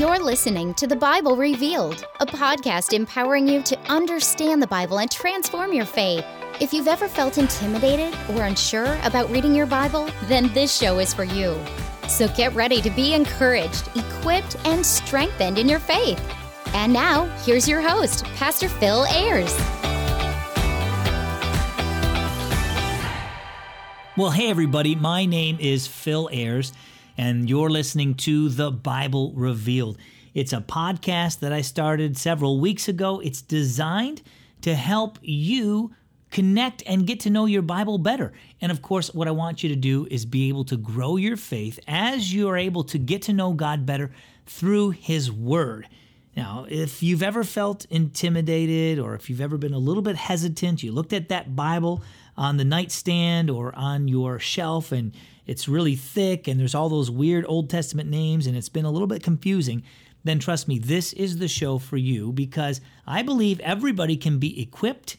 You're listening to The Bible Revealed, a podcast empowering you to understand the Bible and transform your faith. If you've ever felt intimidated or unsure about reading your Bible, then this show is for you. So get ready to be encouraged, equipped, and strengthened in your faith. And now, here's your host, Pastor Phil Ayres. Well, hey, everybody. My name is Phil Ayres, and you're listening to The Bible Revealed. It's a podcast that I started several weeks ago. It's designed to help you connect and get to know your Bible better. And of course, what I want you to do is be able to grow your faith as you're able to get to know God better through His Word. Now, if you've ever felt intimidated or if you've ever been a little bit hesitant, you looked at that Bible on the nightstand or on your shelf and it's really thick and there's all those weird Old Testament names and it's been a little bit confusing, then trust me, this is the show for you because I believe everybody can be equipped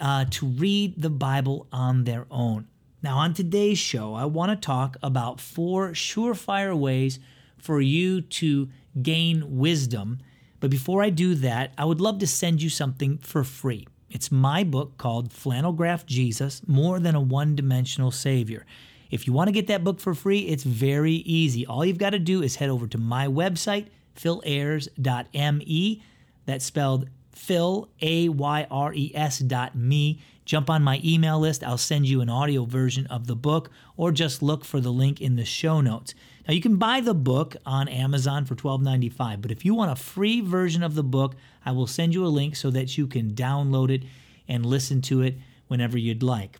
uh, to read the Bible on their own. Now, on today's show, I want to talk about four surefire ways for you to gain wisdom. But before I do that, I would love to send you something for free. It's my book called Flannel Graph Jesus More Than a One Dimensional Savior. If you want to get that book for free, it's very easy. All you've got to do is head over to my website, philayres.me. That's spelled Phil, A Y R E S dot me. Jump on my email list. I'll send you an audio version of the book, or just look for the link in the show notes. Now, you can buy the book on Amazon for $12.95, but if you want a free version of the book, I will send you a link so that you can download it and listen to it whenever you'd like.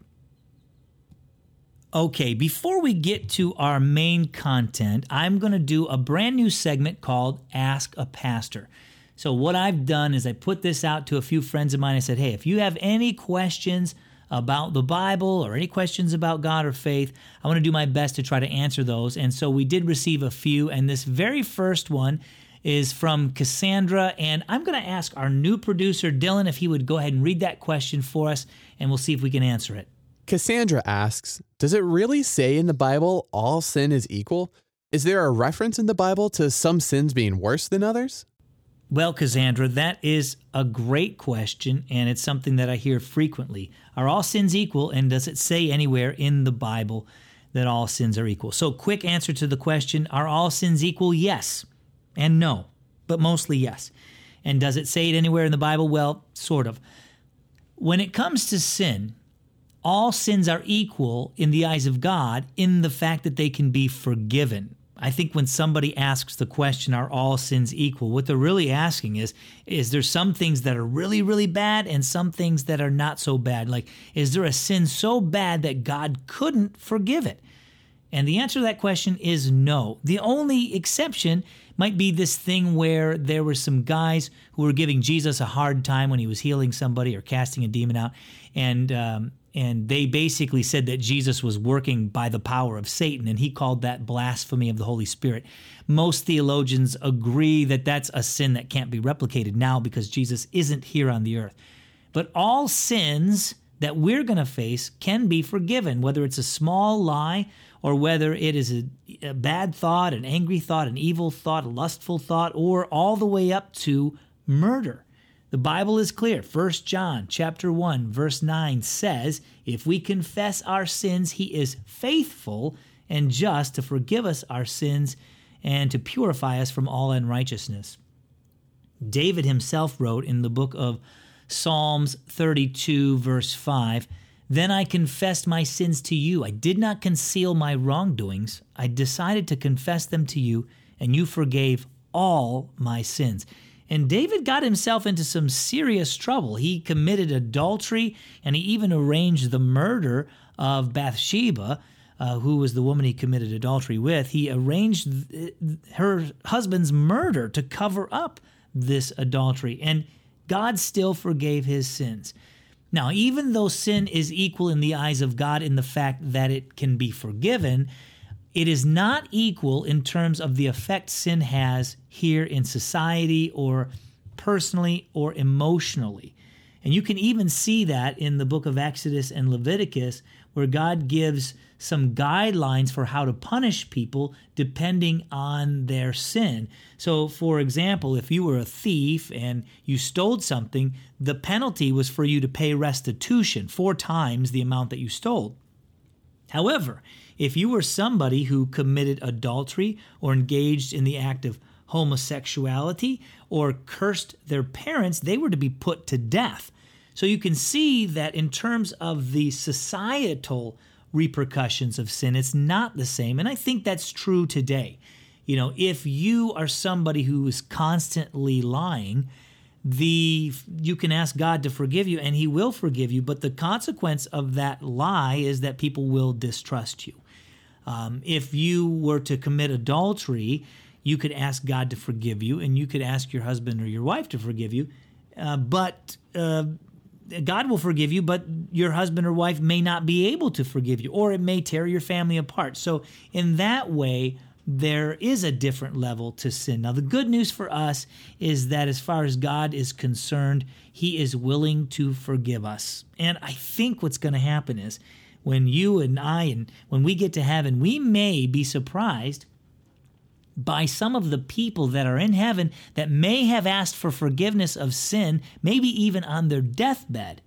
Okay, before we get to our main content, I'm going to do a brand new segment called Ask a Pastor. So, what I've done is I put this out to a few friends of mine. I said, hey, if you have any questions about the Bible or any questions about God or faith, I want to do my best to try to answer those. And so we did receive a few. And this very first one is from Cassandra. And I'm going to ask our new producer, Dylan, if he would go ahead and read that question for us, and we'll see if we can answer it. Cassandra asks Does it really say in the Bible all sin is equal? Is there a reference in the Bible to some sins being worse than others? Well, Cassandra, that is a great question, and it's something that I hear frequently. Are all sins equal, and does it say anywhere in the Bible that all sins are equal? So, quick answer to the question Are all sins equal? Yes and no, but mostly yes. And does it say it anywhere in the Bible? Well, sort of. When it comes to sin, all sins are equal in the eyes of God in the fact that they can be forgiven. I think when somebody asks the question, are all sins equal? What they're really asking is, is there some things that are really, really bad and some things that are not so bad? Like, is there a sin so bad that God couldn't forgive it? And the answer to that question is no. The only exception might be this thing where there were some guys who were giving Jesus a hard time when he was healing somebody or casting a demon out, and um, and they basically said that Jesus was working by the power of Satan, and he called that blasphemy of the Holy Spirit. Most theologians agree that that's a sin that can't be replicated now because Jesus isn't here on the earth. But all sins that we're going to face can be forgiven, whether it's a small lie or whether it is a, a, bad thought, an angry thought, an evil thought, a lustful thought, or all the way up to murder. The Bible is clear. 1 John chapter 1 verse 9 says, "If we confess our sins, he is faithful and just to forgive us our sins and to purify us from all unrighteousness." David himself wrote in the book of Psalms 32 verse 5, "Then I confessed my sins to you. I did not conceal my wrongdoings. I decided to confess them to you, and you forgave all my sins." And David got himself into some serious trouble. He committed adultery and he even arranged the murder of Bathsheba, uh, who was the woman he committed adultery with. He arranged th- her husband's murder to cover up this adultery. And God still forgave his sins. Now, even though sin is equal in the eyes of God in the fact that it can be forgiven, it is not equal in terms of the effect sin has here in society or personally or emotionally. And you can even see that in the book of Exodus and Leviticus, where God gives some guidelines for how to punish people depending on their sin. So, for example, if you were a thief and you stole something, the penalty was for you to pay restitution, four times the amount that you stole. However, if you were somebody who committed adultery or engaged in the act of homosexuality or cursed their parents, they were to be put to death. So you can see that in terms of the societal repercussions of sin, it's not the same. And I think that's true today. You know, if you are somebody who is constantly lying, the you can ask God to forgive you and he will forgive you, but the consequence of that lie is that people will distrust you. Um, if you were to commit adultery, you could ask God to forgive you and you could ask your husband or your wife to forgive you, uh, but uh, God will forgive you, but your husband or wife may not be able to forgive you, or it may tear your family apart. So, in that way, there is a different level to sin. Now, the good news for us is that as far as God is concerned, He is willing to forgive us. And I think what's going to happen is when you and I, and when we get to heaven, we may be surprised by some of the people that are in heaven that may have asked for forgiveness of sin, maybe even on their deathbed.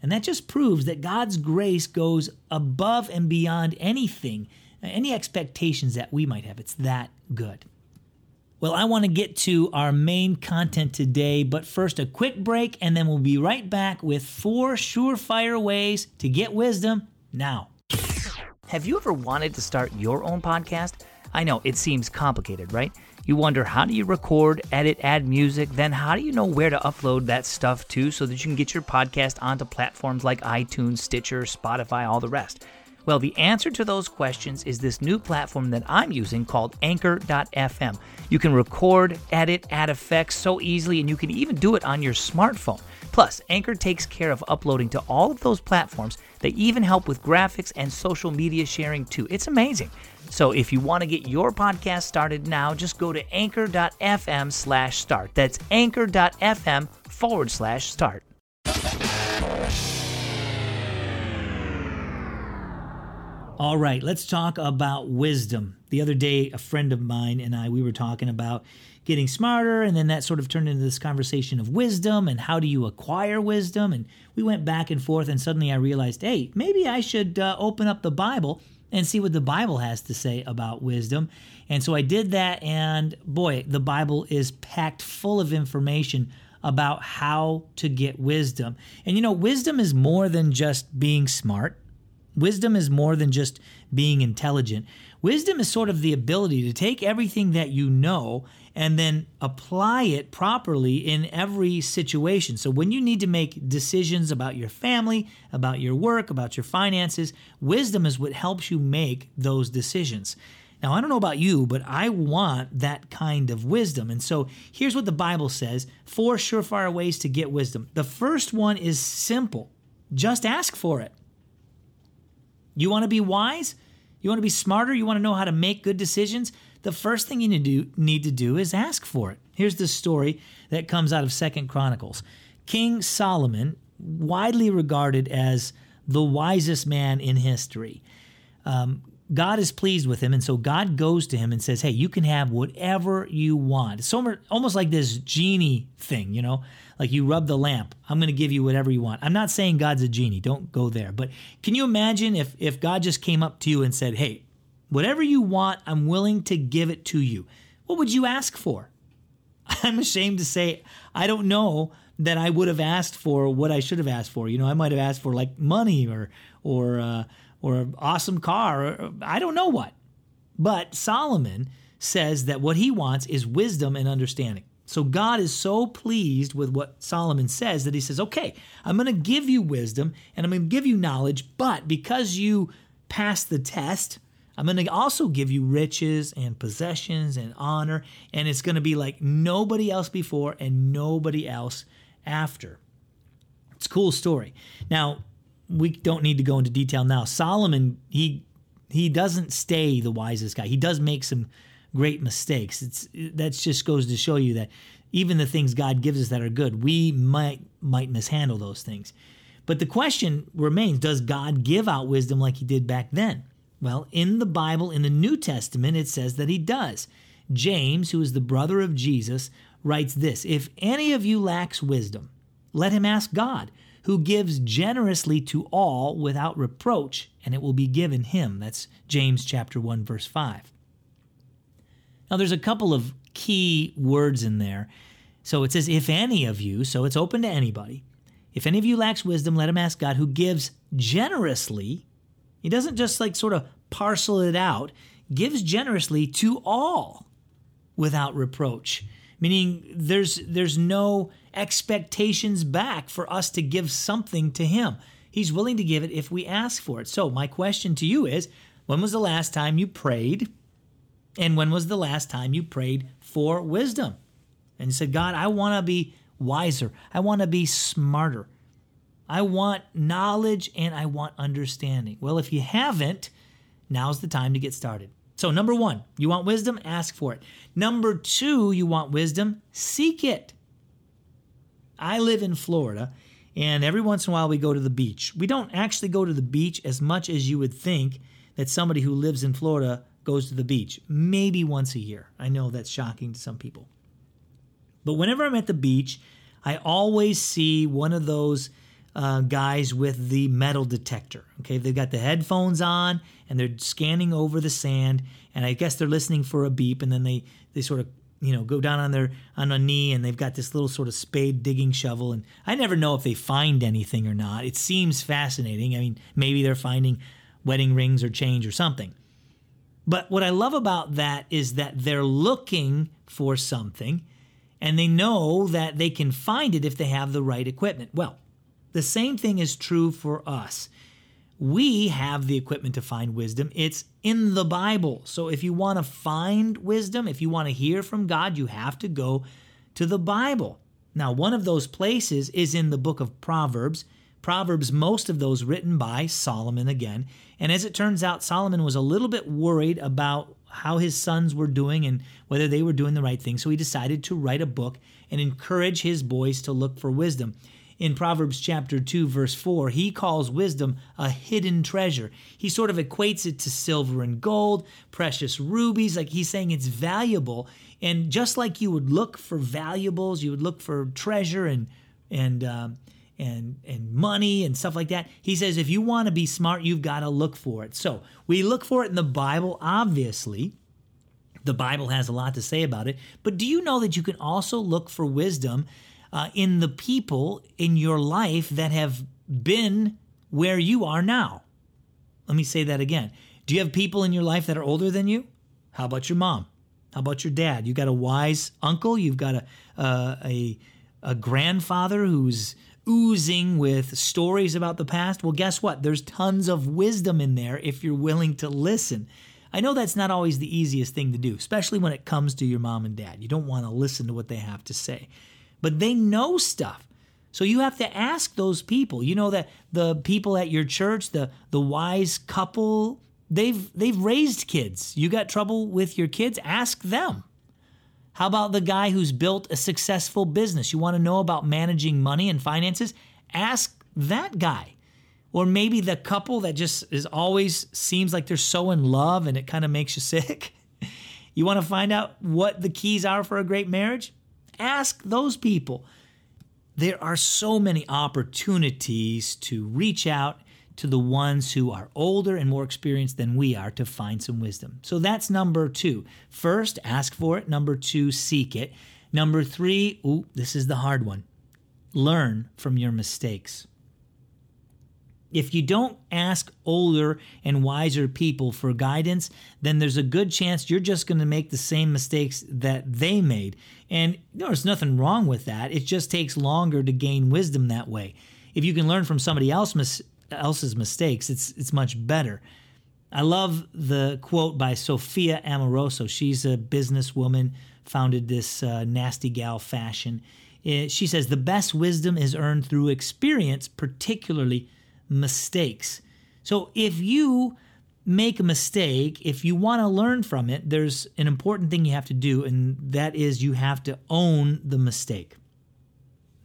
And that just proves that God's grace goes above and beyond anything, any expectations that we might have. It's that good. Well, I want to get to our main content today, but first a quick break, and then we'll be right back with four surefire ways to get wisdom now. Have you ever wanted to start your own podcast? I know it seems complicated, right? You wonder how do you record, edit, add music, then how do you know where to upload that stuff to so that you can get your podcast onto platforms like iTunes, Stitcher, Spotify, all the rest? Well, the answer to those questions is this new platform that I'm using called Anchor.fm. You can record, edit, add effects so easily, and you can even do it on your smartphone. Plus, Anchor takes care of uploading to all of those platforms. They even help with graphics and social media sharing too. It's amazing. So if you want to get your podcast started now, just go to anchor.fm slash start. That's anchor.fm forward slash start. All right, let's talk about wisdom. The other day, a friend of mine and I, we were talking about getting smarter, and then that sort of turned into this conversation of wisdom and how do you acquire wisdom. And we went back and forth, and suddenly I realized, hey, maybe I should uh, open up the Bible and see what the Bible has to say about wisdom. And so I did that, and boy, the Bible is packed full of information about how to get wisdom. And you know, wisdom is more than just being smart. Wisdom is more than just being intelligent. Wisdom is sort of the ability to take everything that you know and then apply it properly in every situation. So, when you need to make decisions about your family, about your work, about your finances, wisdom is what helps you make those decisions. Now, I don't know about you, but I want that kind of wisdom. And so, here's what the Bible says four surefire ways to get wisdom. The first one is simple just ask for it. You want to be wise? You want to be smarter? You want to know how to make good decisions? The first thing you need to do, need to do is ask for it. Here's the story that comes out of Second Chronicles. King Solomon, widely regarded as the wisest man in history, um, God is pleased with him, and so God goes to him and says, "Hey, you can have whatever you want." It's almost like this genie thing, you know, like you rub the lamp. I'm going to give you whatever you want. I'm not saying God's a genie. Don't go there. But can you imagine if if God just came up to you and said, "Hey, whatever you want, I'm willing to give it to you." What would you ask for? I'm ashamed to say I don't know that I would have asked for what I should have asked for. You know, I might have asked for like money or or uh, or an awesome car, or I don't know what. But Solomon says that what he wants is wisdom and understanding. So God is so pleased with what Solomon says that he says, okay, I'm going to give you wisdom and I'm going to give you knowledge, but because you passed the test, I'm going to also give you riches and possessions and honor. And it's going to be like nobody else before and nobody else after. It's a cool story. Now, we don't need to go into detail now. Solomon, he he doesn't stay the wisest guy. He does make some great mistakes. It's that just goes to show you that even the things God gives us that are good, we might might mishandle those things. But the question remains Does God give out wisdom like he did back then? Well, in the Bible, in the New Testament, it says that he does. James, who is the brother of Jesus, writes this If any of you lacks wisdom, let him ask God, who gives generously to all without reproach, and it will be given him. That's James chapter 1 verse 5. Now there's a couple of key words in there. So it says if any of you, so it's open to anybody. If any of you lacks wisdom, let him ask God who gives generously. He doesn't just like sort of parcel it out, gives generously to all without reproach. Meaning there's there's no expectations back for us to give something to him. He's willing to give it if we ask for it. So my question to you is, when was the last time you prayed? And when was the last time you prayed for wisdom? And you said, God, I want to be wiser. I want to be smarter. I want knowledge and I want understanding. Well, if you haven't, now's the time to get started. So, number one, you want wisdom? Ask for it. Number two, you want wisdom? Seek it. I live in Florida, and every once in a while we go to the beach. We don't actually go to the beach as much as you would think that somebody who lives in Florida goes to the beach, maybe once a year. I know that's shocking to some people. But whenever I'm at the beach, I always see one of those uh, guys with the metal detector. Okay, they've got the headphones on and they're scanning over the sand, and I guess they're listening for a beep, and then they they sort of you know go down on their on a knee and they've got this little sort of spade digging shovel, and I never know if they find anything or not. It seems fascinating. I mean, maybe they're finding wedding rings or change or something. But what I love about that is that they're looking for something and they know that they can find it if they have the right equipment. Well, the same thing is true for us. We have the equipment to find wisdom. It's in the Bible. So if you want to find wisdom, if you want to hear from God, you have to go to the Bible. Now, one of those places is in the book of Proverbs. Proverbs, most of those written by Solomon again. And as it turns out, Solomon was a little bit worried about how his sons were doing and whether they were doing the right thing. So he decided to write a book and encourage his boys to look for wisdom. In Proverbs chapter 2, verse 4, he calls wisdom a hidden treasure. He sort of equates it to silver and gold, precious rubies, like he's saying it's valuable. And just like you would look for valuables, you would look for treasure and and um, and and money and stuff like that. He says if you want to be smart, you've got to look for it. So we look for it in the Bible, obviously. The Bible has a lot to say about it. But do you know that you can also look for wisdom uh, in the people in your life that have been where you are now? Let me say that again. Do you have people in your life that are older than you? How about your mom? How about your dad? You got a wise uncle. You've got a uh, a a grandfather who's oozing with stories about the past, well, guess what? There's tons of wisdom in there if you're willing to listen. I know that's not always the easiest thing to do, especially when it comes to your mom and dad. You don't want to listen to what they have to say, but they know stuff. So you have to ask those people. You know that the people at your church, the the wise couple, they've they've raised kids. You got trouble with your kids? Ask them. How about the guy who's built a successful business? You want to know about managing money and finances? Ask that guy. Or maybe the couple that just is always seems like they're so in love and it kind of makes you sick. You want to find out what the keys are for a great marriage? Ask those people. There are so many opportunities to reach out to the ones who are older and more experienced than we are to find some wisdom. So that's number two. First, ask for it. Number two, seek it. Number three, ooh, this is the hard one. Learn from your mistakes. If you don't ask older and wiser people for guidance, then there's a good chance you're just going to make the same mistakes that they made. And there's nothing wrong with that. It just takes longer to gain wisdom that way. If you can learn from somebody else mis- else's mistakes, it's it's much better. I love the quote by Sophia Amoruso. She's a businesswoman, founded this uh, nasty gal fashion. It, she says the best wisdom is earned through experience, particularly mistakes. So if you make a mistake, if you want to learn from it, there's an important thing you have to do, and that is you have to own the mistake.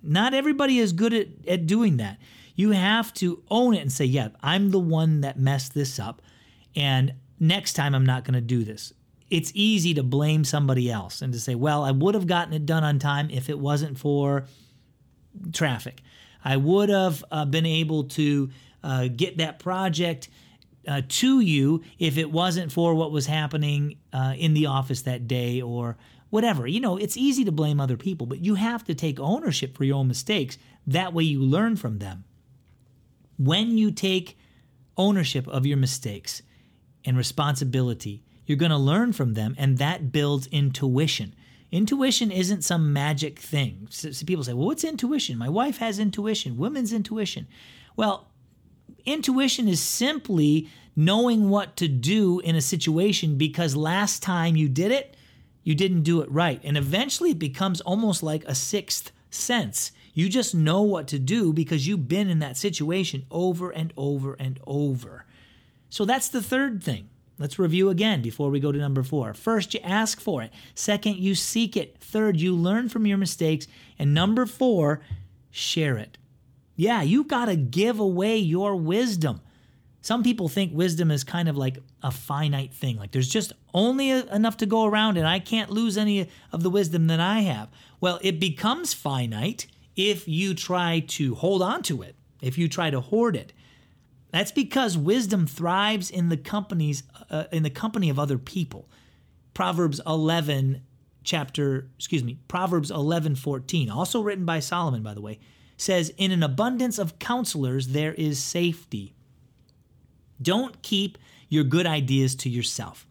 Not everybody is good at, at doing that. You have to own it and say, yeah, I'm the one that messed this up. And next time I'm not going to do this. It's easy to blame somebody else and to say, well, I would have gotten it done on time if it wasn't for traffic. I would have uh, been able to uh, get that project uh, to you if it wasn't for what was happening uh, in the office that day or whatever. You know, it's easy to blame other people, but you have to take ownership for your own mistakes. That way you learn from them. When you take ownership of your mistakes and responsibility, you're going to learn from them, and that builds intuition. Intuition isn't some magic thing. So, so people say, well, what's intuition? My wife has intuition, women's intuition. Well, intuition is simply knowing what to do in a situation because last time you did it, you didn't do it right. And eventually it becomes almost like a sixth sense. You just know what to do because you've been in that situation over and over and over. So that's the third thing. Let's review again before we go to number four. First, you ask for it. Second, you seek it. Third, you learn from your mistakes. And number four, share it. Yeah, you got to give away your wisdom. Some people think wisdom is kind of like a finite thing. Like there's just only a, enough to go around and I can't lose any of the wisdom that I have. Well, it becomes finite if you try to hold on to it, if you try to hoard it. That's because wisdom thrives in the companies uh, in the company of other people. Proverbs 11 chapter, excuse me, Proverbs 11:14, also written by Solomon by the way, says in an abundance of counselors there is safety don't keep your good ideas to yourself.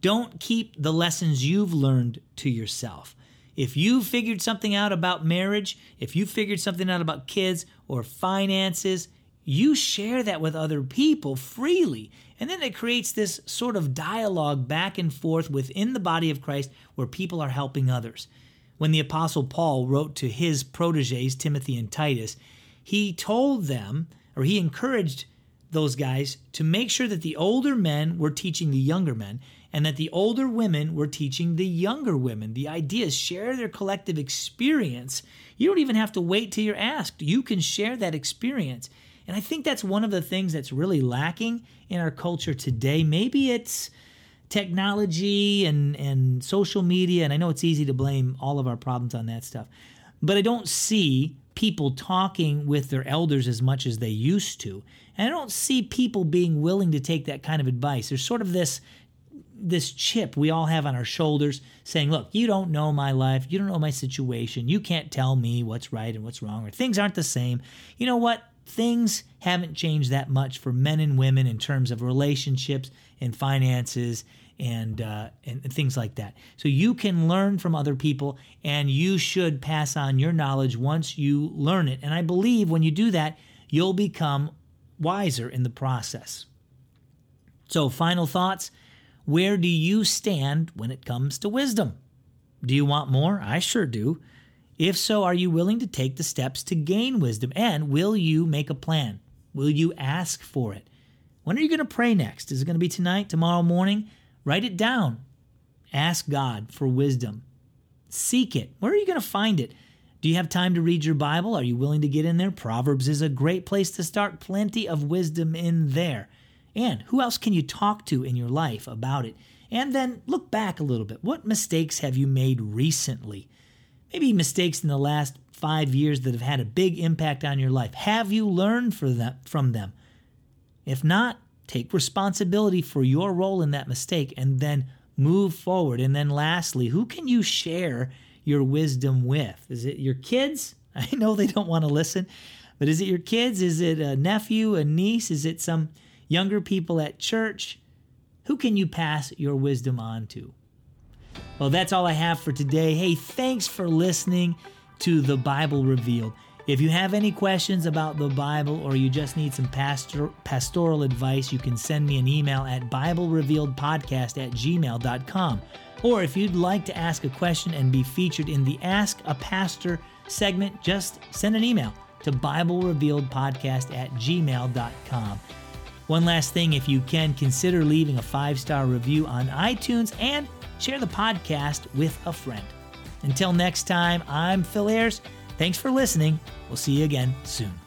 Don't keep the lessons you've learned to yourself. If you figured something out about marriage, if you figured something out about kids or finances, you share that with other people freely. And then it creates this sort of dialogue back and forth within the body of Christ where people are helping others. When the Apostle Paul wrote to his proteges, Timothy and Titus, he told them, or he encouraged those guys to make sure that the older men were teaching the younger men and that the older women were teaching the younger women. The idea is share their collective experience. You don't even have to wait till you're asked. You can share that experience. And I think that's one of the things that's really lacking in our culture today. Maybe it's technology and, and social media, and I know it's easy to blame all of our problems on that stuff, but I don't see people talking with their elders as much as they used to. And I don't see people being willing to take that kind of advice. There's sort of this this chip we all have on our shoulders saying, Look, you don't know my life. You don't know my situation. You can't tell me what's right and what's wrong, or things aren't the same. You know what? Things haven't changed that much for men and women in terms of relationships and finances and, uh, and things like that. So you can learn from other people, and you should pass on your knowledge once you learn it. And I believe when you do that, you'll become wiser in the process. So, final thoughts where do you stand when it comes to wisdom? Do you want more? I sure do. If so, are you willing to take the steps to gain wisdom? And will you make a plan? Will you ask for it? When are you going to pray next? Is it going to be tonight, tomorrow morning? Write it down. Ask God for wisdom. Seek it. Where are you going to find it? Do you have time to read your Bible? Are you willing to get in there? Proverbs is a great place to start. Plenty of wisdom in there. And who else can you talk to in your life about it? And then look back a little bit. What mistakes have you made recently? Maybe mistakes in the last five years that have had a big impact on your life. Have you learned from them? If not, take responsibility for your role in that mistake and then move forward. And then lastly, who can you share your wisdom with? Is it your kids? I know they don't want to listen, but is it your kids? Is it a nephew, a niece? Is it some younger people at church? Who can you pass your wisdom on to? Well, that's all I have for today. Hey, thanks for listening to the Bible Revealed. If you have any questions about the Bible or you just need some pastor, pastoral advice, you can send me an email at BibleRevealedPodcast at gmail.com. Or if you'd like to ask a question and be featured in the Ask a Pastor segment, just send an email to BibleRevealedPodcast at gmail.com. One last thing, if you can, consider leaving a five star review on iTunes and share the podcast with a friend. Until next time, I'm Phil Ayres. Thanks for listening. We'll see you again soon.